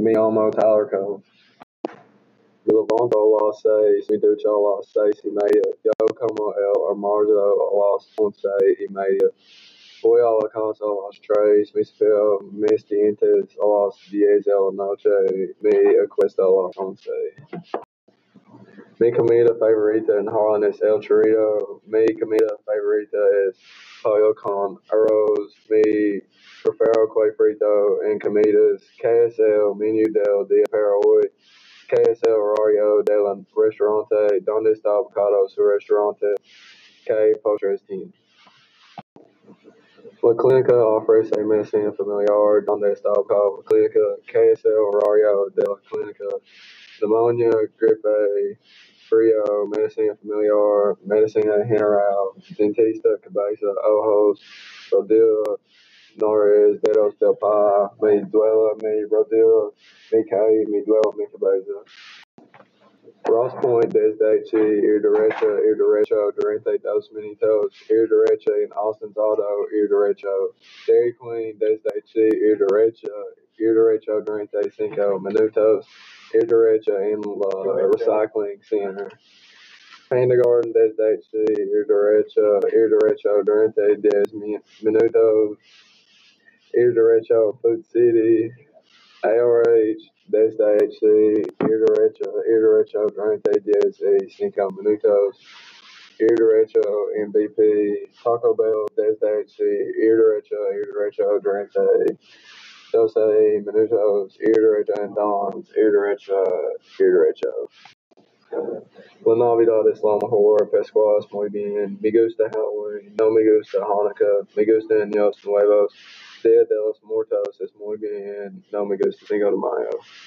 Mi amo Tyler Cove. Mi levanto a las seis, me ducho a las seis y media. Yo como el almuerzo a las once y media. Voy a la casa a las tres, me cepillo mis dientes a las diez de la noche, me acuesto a las once. Mi comida favorita en Harlan es el chorrito. Mi comida favorita es pollo con arroz. Mi prefiero quay frito en comidas. ¿Qué es menú del día para hoy? ¿Qué es el del restaurante? ¿Dónde está ubicado su restaurante? ¿Qué postres tiene? La clínica ofrece medicina familiar. ¿Dónde está la clínica? ¿Qué es el de la clínica? Pneumonia, gripe, frío, medicina familiar, medicina general, dentista, cabeza, ojos, rodilla, del pie, me duele mi rodilla, me cae, me duele mi cabeza. Ross Point desde aquí, ir derecha, ir derecho durante dos minutos, ir derecha en Austin's Auto, ir derecho. Dairy Queen desde aquí, ir derecha, ir derecho durante cinco minutos, ir derecha en la Recycling Center. Panda Garden desde aquí, ir derecha, ir derecho durante diez minutos, ir derecho Food City, ARH desde aquí, ir derecho, ir derecho durante y cinco minutos, ir derecho MVP, Taco Bell desde aquí, ir derecho, ir derecho durante doce minutos, ir derecho en Don's, ir derecho, La Navidad es la mejor, Pascuas muy bien, me gusta Halloween, no me gusta Hanukkah, me gusta Años Nuevos, Día de los Muertos es muy bien, no me gusta Cinco de Mayo.